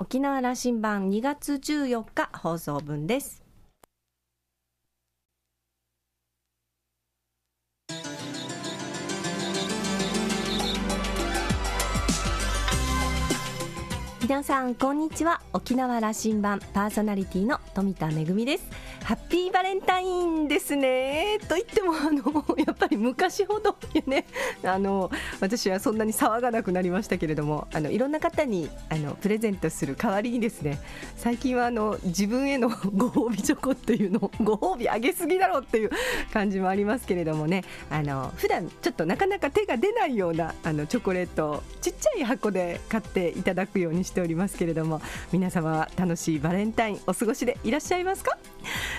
沖縄羅針盤2月14日放送分です。皆さんこんにちは。沖縄羅針盤パーソナリティの富田恵です。ハッピーバレンタインですね。と言ってもあの やっぱり昔ほどね。あの私はそんなに騒がなくなりましたけれどもあのいろんな方にあのプレゼントする代わりにですね最近はあの自分への ご褒美チョコっていうのをご褒美あげすぎだろうっていう感じもありますけれどもね。あの普段ちょっとなかなか手が出ないようなあのチョコレートちっちゃい箱で買っていただくようにしておりますけれども皆様は楽しいバレンタインお過ごしでいらっしゃいますか？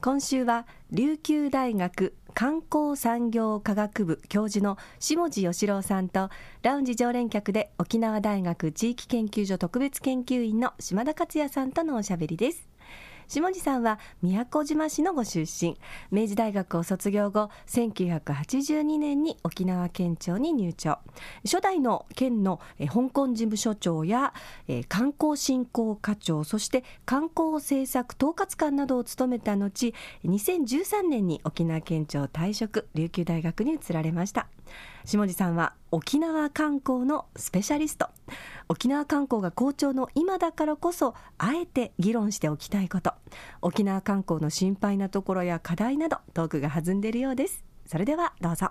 今週は琉球大学観光産業科学部教授の下地義郎さんとラウンジ常連客で沖縄大学地域研究所特別研究員の島田克也さんとのおしゃべりです。下地さんは宮古島市のご出身。明治大学を卒業後1982年に沖縄県庁に入庁。初代の県の香港事務所長や観光振興課長そして観光政策統括官などを務めた後2013年に沖縄県庁退職琉球大学に移られました。下地さんは沖縄観光のスペシャリスト。沖縄観光が好調の今だからこそあえて議論しておきたいこと。沖縄観光の心配なところや課題などトークが弾んでいるようです。それではどうぞ。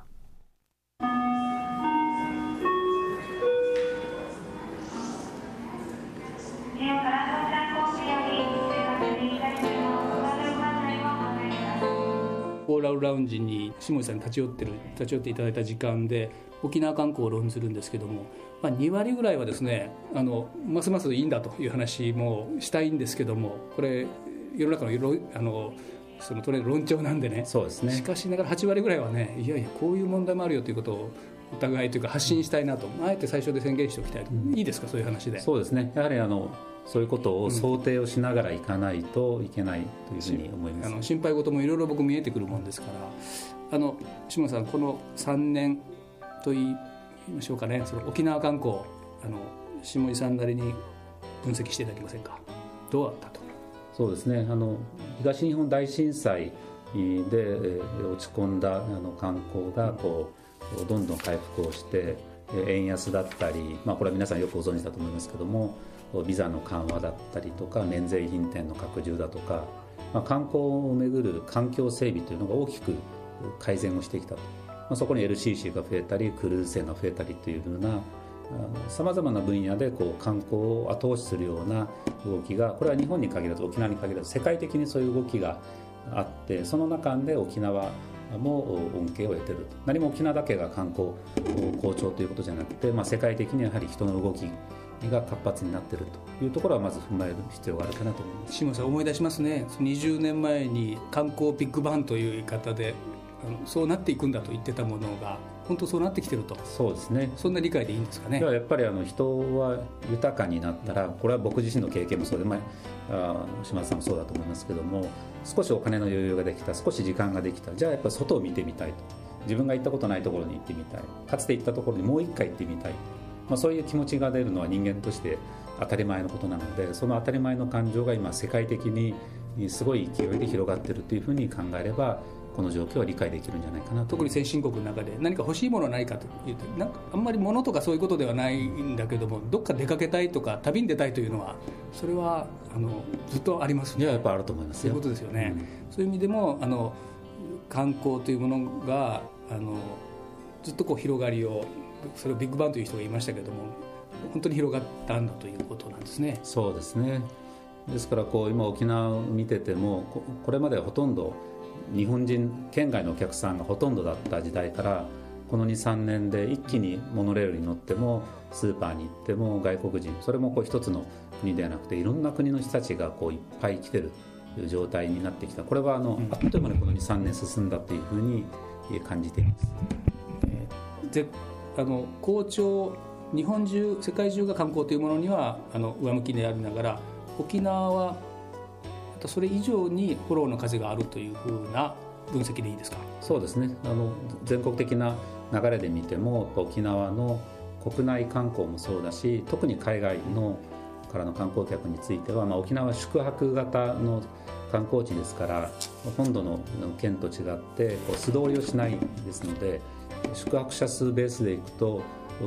ルラウンジに下地さんに立ち寄ってる立ち寄っていただいた時間で沖縄観光を論ずるんですけども、まあ、2割ぐらいはですねあのますますいいんだという話もしたいんですけどもこれ世の中のあのそのトレ論調なんでねそうですね。しかしながら8割ぐらいはねいやいやこういう問題もあるよということをお互いというか発信したいなと、あえて最初で宣言しておきたい、うん、いいですかそういう話で。そうですね。やはりあのそういうことを想定をしながらいかないといけないというふうに思います、あの心配事もいろいろ僕見えてくるもんですから。あの志村さんこの3年と言いましょうかね。その沖縄観光あの下地さんなりに分析していただけませんか？どうだったと？そうですね。あの東日本大震災で落ち込んだあの観光がこうどんどん回復をして円安だったり、まあ、これは皆さんよくご存知だと思いますけどもビザの緩和だったりとか免税品店の拡充だとか、まあ、観光をめぐる環境整備というのが大きく改善をしてきたと、まあ、そこに LCC が増えたりクルーズ船が増えたりというふうなさまざまな分野でこう観光を後押しするような動きがこれは日本に限らず沖縄に限らず世界的にそういう動きがあってその中で沖縄も恩恵を得てると。何も沖縄だけが観光好調ということじゃなくて、まあ、世界的にやはり人の動きが活発になっているというところはまず踏まえる必要があるかなと思います。志さん思い出しますね。20年前に観光ビッグバンという言い方であのそうなっていくんだと言ってたものが本当そうなってきてると。そうですね。そんな理解でいいんですかね。やっぱりあの人は豊かになったらこれは僕自身の経験もそうで、まあ、島田さんもそうだと思いますけども少しお金の余裕ができた少し時間ができた。じゃあやっぱり外を見てみたいと。自分が行ったことないところに行ってみたい。かつて行ったところにもう一回行ってみたいまあ、そういう気持ちが出るのは人間として当たり前のことなのでその当たり前の感情が今世界的にすごい勢いで広がっているというふうに考えればこの状況は理解できるんじゃないかな特に先進国の中で何か欲しいものはないかというとなんかあんまり物とかそういうことではないんだけどもどっか出かけたいとか旅に出たいというのはそれはあのずっとあります。ねいややっぱあると思いますそういうことですよね、うん、そういう意味でもあの観光というものがあのずっとこう広がりをそれをビッグバンという人が言いましたけども本当に広がったんだということなんですね。そうですねですからこう今沖縄を見ててもこれまではほとんど日本人県外のお客さんがほとんどだった時代からこの23年で一気にモノレールに乗ってもスーパーに行っても外国人それもこう一つの国ではなくていろんな国の人たちがこういっぱい来てる状態になってきたこれはあの、あっという間にこの23年進んだっていうふうに感じています。あの好調日本中世界中が観光というものにはあの上向きでありながら沖縄はそれ以上にフォローの風があるというふうな分析でいいですか？そうですね。あの全国的な流れで見ても沖縄の国内観光もそうだし特に海外のからの観光客については、まあ、沖縄宿泊型の観光地ですから本土の県と違ってこう素通りをしないですので宿泊者数ベースでいくと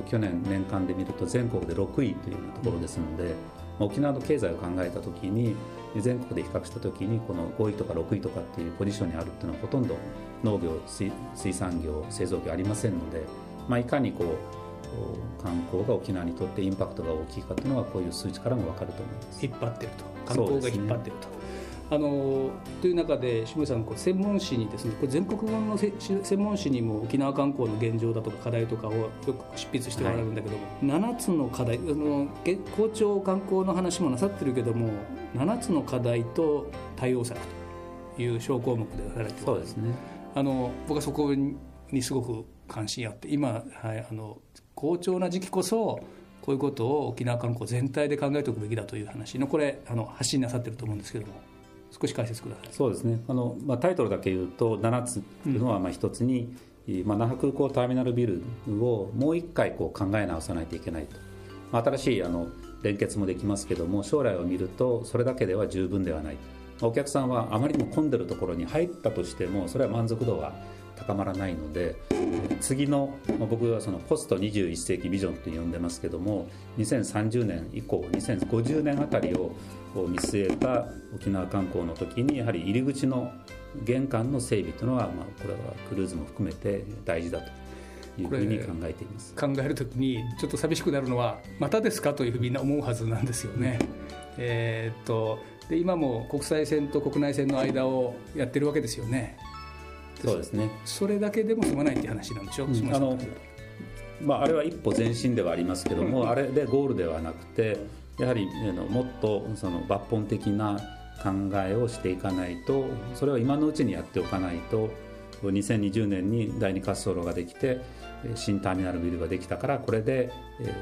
去年年間で見ると全国で6位というところですので、沖縄の経済を考えた時に全国で比較した時にこの5位とか6位とかっていうポジションにあるっていうのはほとんど農業水産業製造業ありませんので、まあ、いかにこう観光が沖縄にとってインパクトが大きいかというのはこういう数値からも分かると思います引っ張ってると観光が引っ張ってると。あのという中で下井さんこう専門誌にですねこれ全国語の専門誌にも沖縄観光の現状だとか課題とかをよく執筆しておられるんだけども、はい、7つの課題あの校長観光の話もなさってるけども7つの課題と対応策という小項目で書かれてそうですねあの僕はそこにすごく関心あって今、はい、あの好調な時期こそこういうことを沖縄観光全体で考えておくべきだという話のこれあの発信なさってると思うんですけども。少し解説ください。そうですね。あの、まあ、タイトルだけ言うと7つというのはまあ一つに、うん、まあ、那覇空港ターミナルビルをもう一回こう考え直さないといけないと、まあ、新しいあの連結もできますけども将来を見るとそれだけでは十分ではないお客さんはあまりにも混んでるところに入ったとしてもそれは満足度は高まらないので次の僕はそのポスト21世紀ビジョンと呼んでますけども2030年以降2050年あたりを見据えた沖縄観光の時にやはり入り口の玄関の整備というのは、まあ、これはクルーズも含めて大事だというふうに考えています考えるときにちょっと寂しくなるのはまたですか？というふうにみんな思うはずなんですよね。えー、っとで今も国際線と国内線の間をやってるわけですよね。そうですね。それだけでも済まないっていう話なんでしょ、うん、あのまあ、あれは一歩前進ではありますけども、うん、あれでゴールではなくてやはりもっとその抜本的な考えをしていかないとそれを今のうちにやっておかないと2020年に第二滑走路ができて新ターミナルビルができたからこれで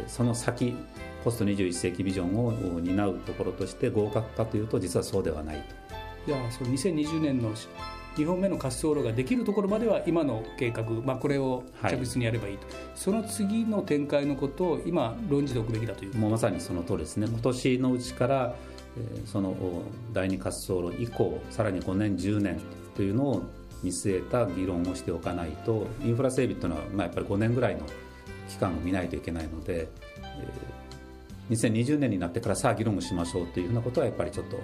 その先ポスト21世紀ビジョンを担うところとして合格かというと実はそうではないと。いやその2020年の2本目の滑走路ができるところまでは今の計画、まあ、これを着実にやればいいと、はい、その次の展開のことを今論じておくべきだという。もうまさにその通りですね。今年のうちからその第二滑走路以降さらに5年10年というのを見据えた議論をしておかないとインフラ整備というのは、まあ、やっぱり5年ぐらいの期間を見ないといけないので、えー、2020年になってからさあ議論をしましょうというようなことはやっぱりちょっと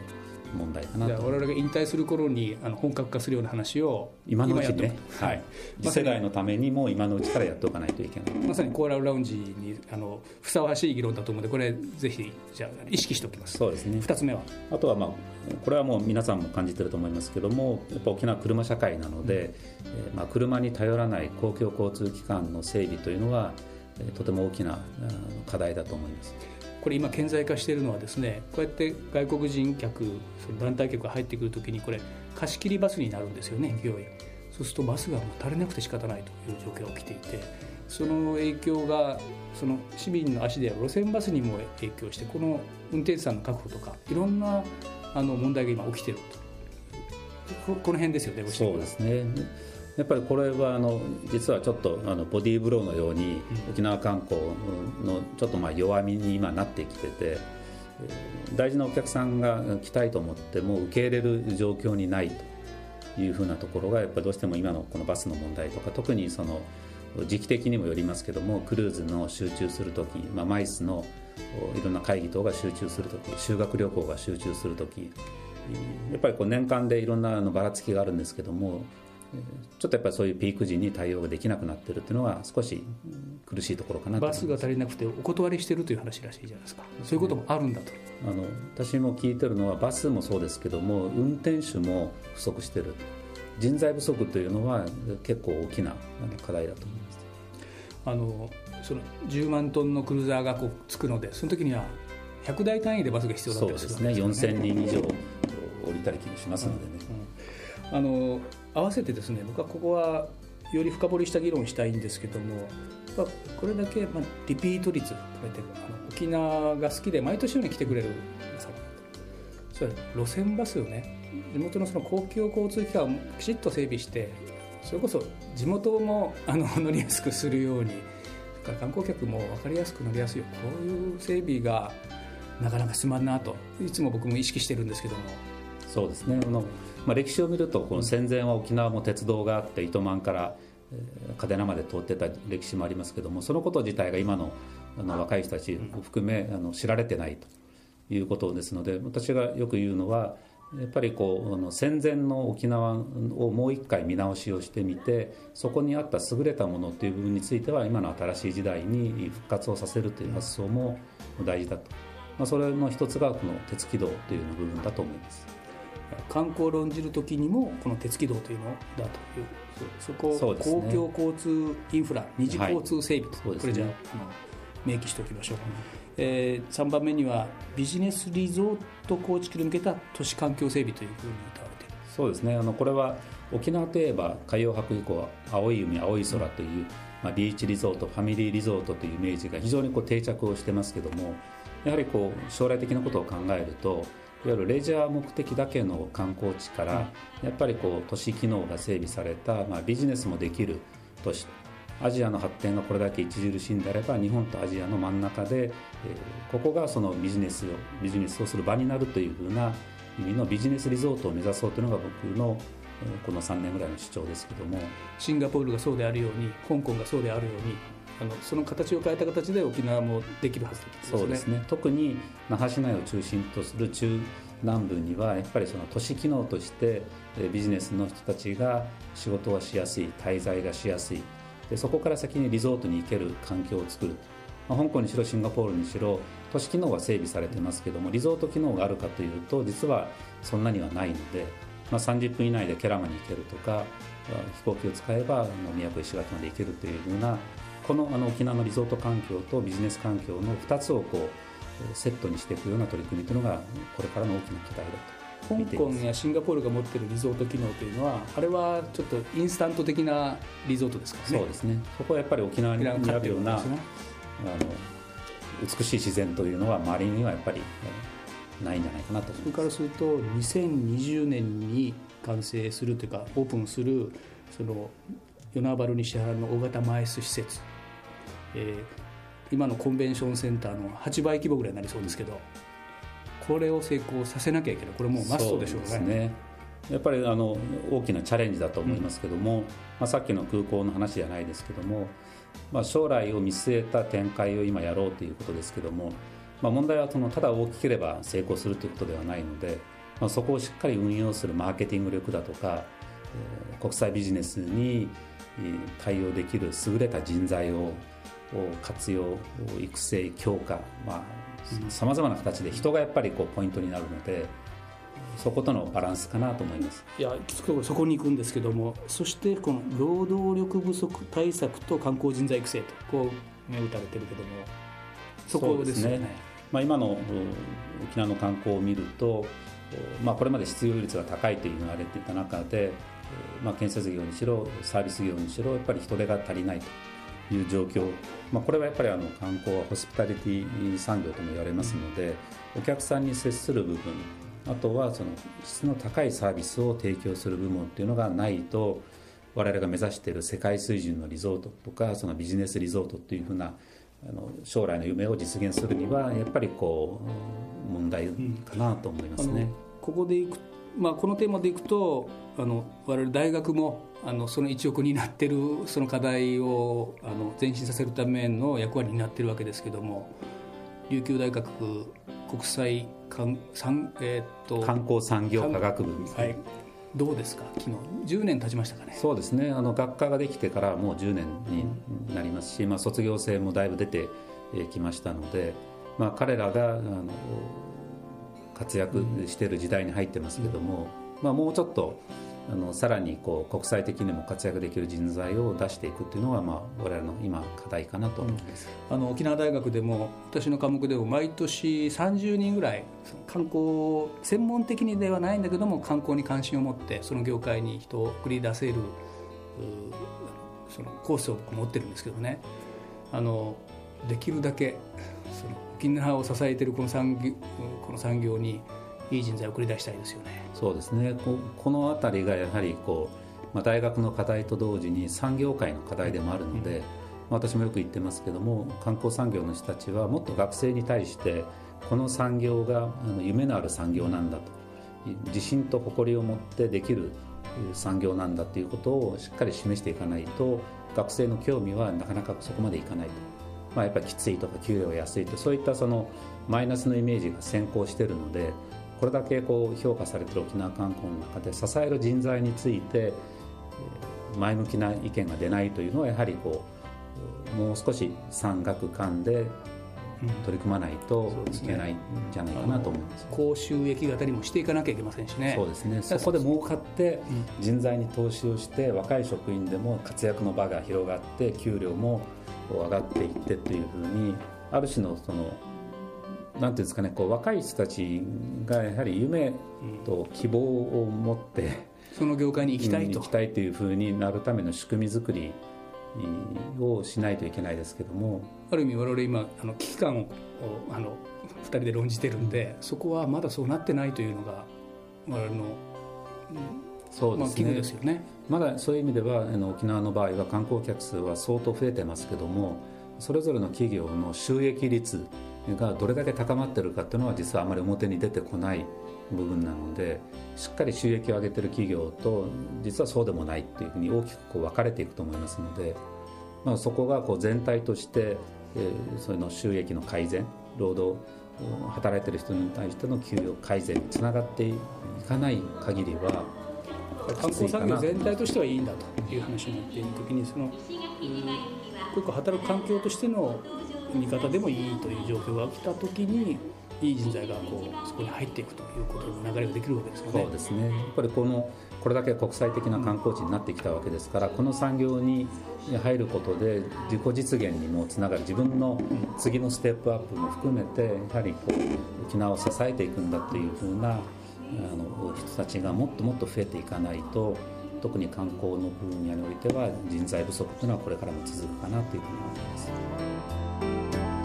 問題かなと。我々が引退する頃にあの本格化するような話を今のうちにね、はい、次世代のためにも今のうちからやっておかないといけない。まさにコーラルラウンジにあのふさわしい議論だと思うのでこれぜひじゃあ意識しておきます。そうですね。2つ目は？あとはまあこれはもう皆さんも感じてると思いますけどもやっぱ沖縄車社会なので、うん、えー、まあ、車に頼らない公共交通機関の整備というのはとても大きな課題だと思います。これ今顕在化しているのはですねこうやって外国人客その団体客が入ってくるときにこれ貸し切りバスになるんですよね勢いそうするとバスがもう足りなくて仕方ないという状況が起きていてその影響がその市民の足である路線バスにも影響してこの運転手さんの確保とかいろんなあの問題が今起きていると。この辺ですよねそうですね。やっぱりこれはあの実はちょっとあのボディーブローのように沖縄観光のちょっとまあ弱みに今なってきてて大事なお客さんが来たいと思っても受け入れる状況にないというふうなところがやっぱりどうしても今のこのバスの問題とか特にその時期的にもよりますけどもクルーズの集中する時、まあ、マイスのいろんな会議等が集中する時修学旅行が集中する時やっぱりこう年間でいろんなのばらつきがあるんですけどもちょっとやっぱりそういうピーク時に対応ができなくなってるっていうのは少し苦しいところかなバスが足りなくてお断りしてるという話らしいじゃないですか。そういうこともあるんだと。あの私も聞いてるのはバスもそうですけども運転手も不足してる。人材不足というのは結構大きな課題だと思います。あのその10万トンのクルーザーがこうつくのでその時には100台単位でバスが必要だったりするんですね。ですね。4000人以上降りたりしますのでね、うんうん、あの合わせてですね僕はここはより深掘りした議論したいんですけども、まあ、これだけ、まあ、リピート率こうやってあの沖縄が好きで毎年のように来てくれる皆さんそれ路線バスをね地元のその公共交通機関をきちっと整備してそれこそ地元もあの乗りやすくするようにそれから観光客も分かりやすく乗りやすいよこういう整備がなかなか進まんなといつも僕も意識してるんですけども。そうですね。あの、まあ、歴史を見るとこの戦前は沖縄も鉄道があって糸満から嘉手納まで通ってた歴史もありますけどもそのこと自体が今のあの若い人たちを含めあの知られてないということですので私がよく言うのはやっぱりこうあの戦前の沖縄をもう一回見直しをしてみてそこにあった優れたものという部分については今の新しい時代に復活をさせるという発想も大事だと、まあ、それの一つがこの鉄軌道という部分だと思います観光を論じる時にもこの鉄軌道というのだという。そこを、ね、公共交通インフラ二次交通整備と、はい、これじゃあの明記しておきましょう、えー、3番目にはビジネスリゾート構築に向けた都市環境整備というふうに歌われている。そうですね。あのこれは沖縄といえば海洋博以降青い海青い空という、うん、まあ、ビーチリゾートファミリーリゾートというイメージが非常にこう定着をしてますけどもやはりこう将来的なことを考えるといわゆるレジャー目的だけの観光地から、やっぱりこう都市機能が整備された、まあ、ビジネスもできる都市アジアの発展がこれだけ著しいんであれば日本とアジアの真ん中で、えー、ここがそのビジネスをビジネスをする場になるというふうな意味のビジネスリゾートを目指そうというのが僕のこの3年ぐらいの主張ですけども。シンガポールがそうであるように香港がそうであるようにあのその形を変えた形で沖縄もできるはずですね。そうですね。特に那覇市内を中心とする中南部にはやっぱりその都市機能としてビジネスの人たちが仕事がしやすい滞在がしやすい。でそこから先にリゾートに行ける環境を作る、まあ、香港にしろシンガポールにしろ都市機能は整備されてますけどもリゾート機能があるかというと実はそんなにはないので、まあ、30分以内でケラマに行けるとか飛行機を使えば宮古石垣まで行けるというふうなこのあの沖縄のリゾート環境とビジネス環境の2つをこうセットにしていくような取り組みというのがこれからの大きな課題だと。香港やシンガポールが持っているリゾート機能というのはあれはちょっとインスタント的なリゾートですかね。そうですね。そこはやっぱり沖縄にあるような、あの美しい自然というのは周りにはやっぱりないんじゃないかなとそれからすると2020年に完成するというかオープンするその与那原西原の大型マイス施設えー、今のコンベンションセンターの8倍規模ぐらいになりそうですけどこれを成功させなきゃいけないこれもうマストでしょうね。ねやっぱりあの大きなチャレンジだと思いますけども、うん、まあ、さっきの空港の話じゃないですけども、まあ、将来を見据えた展開を今やろうということですけども、まあ、問題はそのただ大きければ成功するということではないので、まあ、そこをしっかり運用するマーケティング力だとか、えー、国際ビジネスに対応できる優れた人材を活用育成強化さまざ、まな形で人がやっぱりこうポイントになるのでそことのバランスかなと思います。いやそこに行くんですけどもそしてこの労働力不足対策と観光人材育成とこう目打たれてるけどもそこですね、ね、まあ、今の沖縄の観光を見ると、まあ、これまで失業率が高いと言われていた中で、まあ、建設業にしろサービス業にしろやっぱり人手が足りないと。いう状況、まあ、これはやっぱりあの観光はホスピタリティ産業とも言われますのでお客さんに接する部分あとはその質の高いサービスを提供する部門っていうのがないと我々が目指している世界水準のリゾートとかそのビジネスリゾートっていうふうなあの将来の夢を実現するにはやっぱりこう問題かなと思いますね。ここでいくまあ、このテーマでいくとあの我々大学もあのその一億になってるその課題をあの前進させるための役割になってるわけですけども琉球大学国際観,、えー、と観光産業科学部、はい、どうですか？昨日。10年経ちましたかね。そうですね。あの学科ができてからもう10年になりますし、まあ、卒業生もだいぶ出てきましたので、まあ、彼らがあの活躍している時代に入ってますけども、まあ、もうちょっとあのさらにこう国際的にも活躍できる人材を出していくというのが、まあ、我々の今課題かなと。思います、うん、あの沖縄大学でも私の科目でも毎年30人ぐらい観光専門的にではないんだけども観光に関心を持ってその業界に人を送り出せるそのコースを持ってるんですけどね。あのできるだけその沖縄を支えているこの産業この産業にいい人材を送り出したいですよね。そうですね。ここの辺りがやはりこう、まあ、大学の課題と同時に産業界の課題でもあるので、うん、私もよく言ってますけども観光産業の人たちはもっと学生に対してこの産業が夢のある産業なんだと自信と誇りを持ってできる産業なんだということをしっかり示していかないと学生の興味はなかなかそこまでいかないと、まあ、やっぱりきついとか給料安いとそういったそのマイナスのイメージが先行してるのでこれだけこう評価されてる沖縄観光の中で支える人材について前向きな意見が出ないというのはやはりこうもう少し産学間で取り組まないといけないんじゃないかなと思います、ね、高収益型にもしていかなきゃいけませんしね。そうですね。そこで儲かって人材に投資をして若い職員でも活躍の場が広がって給料も上がっていってというふうにある種のそのなんていうんですかねこう若い人たちがやはり夢と希望を持って、その業界に行きたいと。行きたいというふうになるための仕組み作りをしないといけないですけどもある意味我々今あの危機感をあの2人で論じてるんでそこはまだそうなってないというのが我々の、そうですね,、まあ、ですよね。まだそういう意味ではあの沖縄の場合は観光客数は相当増えてますけどもそれぞれの企業の収益率がどれだけ高まってるかっていうのは実はあまり表に出てこない部分なのでしっかり収益を上げてる企業と実はそうでもないっていうふうに大きくこう分かれていくと思いますので、まあ、そこがこう全体として、えー、その収益の改善労働働いてる人に対しての給与改善につながっていかない限りは観光産業全体としてはいいんだという話になっている時にその、うん、結構働く環境としての見方でもいいという状況が来た時にいい人材がこうそこに入っていくということの流れができるわけですよね。そうですねやっぱりこのこれだけ国際的な観光地になってきたわけですから、この産業に入ることで自己実現にもつながる自分の次のステップアップも含めてやはりこう沖縄を支えていくんだというふうなあの人たちがもっともっと増えていかないと特に観光の分野においては人材不足というのはこれからも続くかなというふうに思います。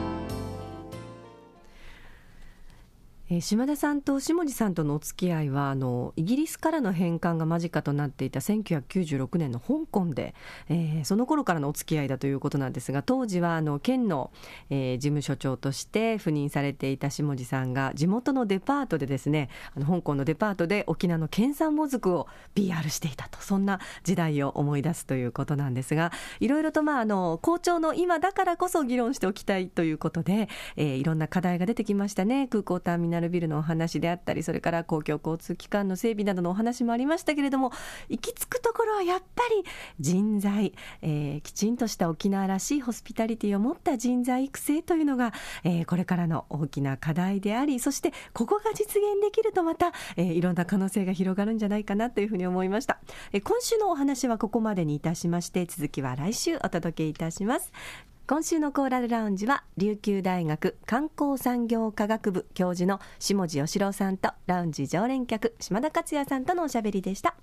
えー、島田さんと下地さんとのお付き合いはあのイギリスからの返還が間近となっていた1996年の香港で、えー、その頃からのお付き合いだということなんですが当時はあの県の、えー、事務所長として赴任されていた下地さんが地元のデパートでですねあの香港のデパートで沖縄の県産もずくを PR していたとそんな時代を思い出すということなんですがいろいろとまああの校長の今だからこそ議論しておきたいということで、えー、いろんな課題が出てきましたね。空港ターミナルナルビルのお話であったりそれから公共交通機関の整備などのお話もありましたけれども行き着くところはやっぱり人材、えー、きちんとした沖縄らしいホスピタリティを持った人材育成というのが、えー、これからの大きな課題でありそしてここが実現できるとまた、えー、いろんな可能性が広がるんじゃないかなというふうに思いました、えー、今週のお話はここまでにいたしまして続きは来週お届けいたします。今週のコーラルラウンジは琉球大学観光産業科学部教授の下地義郎さんとラウンジ常連客島田克也さんとのおしゃべりでした。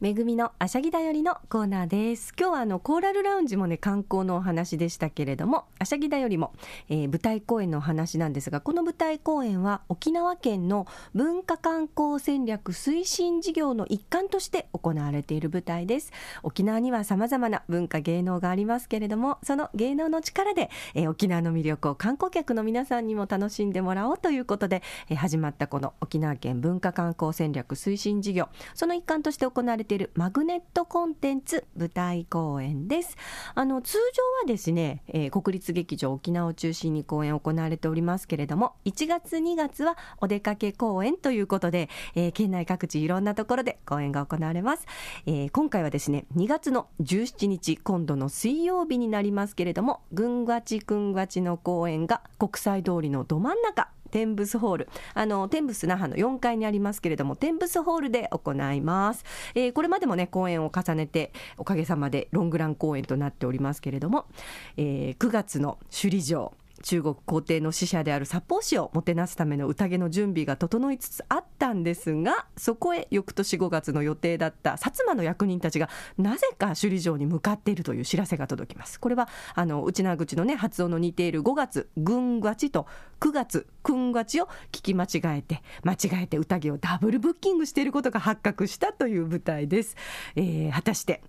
めぐみのあしゃぎだよりのコーナーです。今日はあのコーラルラウンジもね観光のお話でしたけれどもあしゃぎだよりも、えー、舞台公演のお話なんですがこの舞台公演は沖縄県の文化観光戦略推進事業の一環として行われている舞台です。沖縄には様々な文化芸能がありますけれどもその芸能の力で、えー、沖縄の魅力を観光客の皆さんにも楽しんでもらおうということで、えー、始まったこの沖縄県文化観光戦略推進事業その一環として行われているマグネットコンテンツ舞台公演です。あの通常はですね、えー、国立劇場沖縄を中心に公演行われておりますけれども1月2月はお出かけ公演ということで、えー、県内各地いろんなところで公演が行われます、えー、今回はですね2月の17日今度の水曜日になりますけれどもぐんがちくんがちの公演が国際通りのど真ん中テンブスホール。あのテンブス那覇の4階にありますけれどもテンブスホールで行います、えー、これまでもね公演を重ねておかげさまでロングラン公演となっておりますけれども、えー、9月の首里城。中国皇帝の使者である札幌市をもてなすための宴の準備が整いつつあったんですがそこへ翌年5月の予定だった薩摩の役人たちがなぜか首里城に向かっているという知らせが届きます。これはあの内縄口のね発音の似ている5月軍がちと9月君がちを聞き間違えて間違えて宴をダブルブッキングしていることが発覚したという舞台です、えー、果たして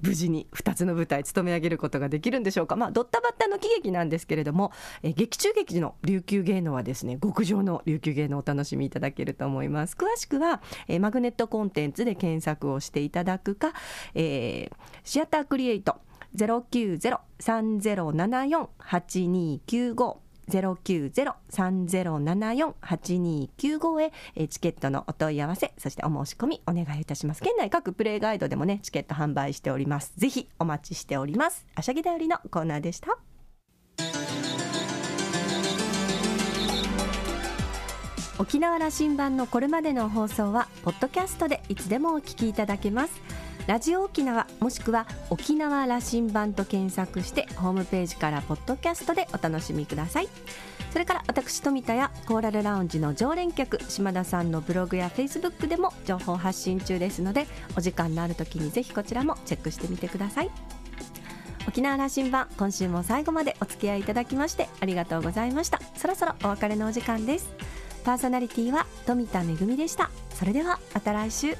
無事に2つの舞台務め上げることができるんでしょうか、まあ、ドッタバッタの喜劇なんですけれども、え劇中劇の琉球芸能はですね極上の琉球芸能をお楽しみいただけると思います。詳しくは、えマグネットコンテンツで検索をしていただくか、えー、シアタークリエイト090-3074-8295 090-3074-8295へチケットのお問い合わせそしてお申し込みお願いいたします。県内各プレイガイドでもねチケット販売しております。ぜひお待ちしております。あしゃぎだよりのコーナーでした。沖縄羅針盤のこれまでの放送はポッドキャストでいつでもお聞きいただけます。ラジオ沖縄もしくは沖縄羅針盤と検索してホームページからポッドキャストでお楽しみください。それから私富田やコーラルラウンジの常連客島田さんのブログやフェイスブックでも情報発信中ですのでお時間のある時にぜひこちらもチェックしてみてください。沖縄羅針盤今週も最後までお付き合いいただきましてありがとうございました。そろそろお別れのお時間です。パーソナリティは富田恵でした。それではまた来週。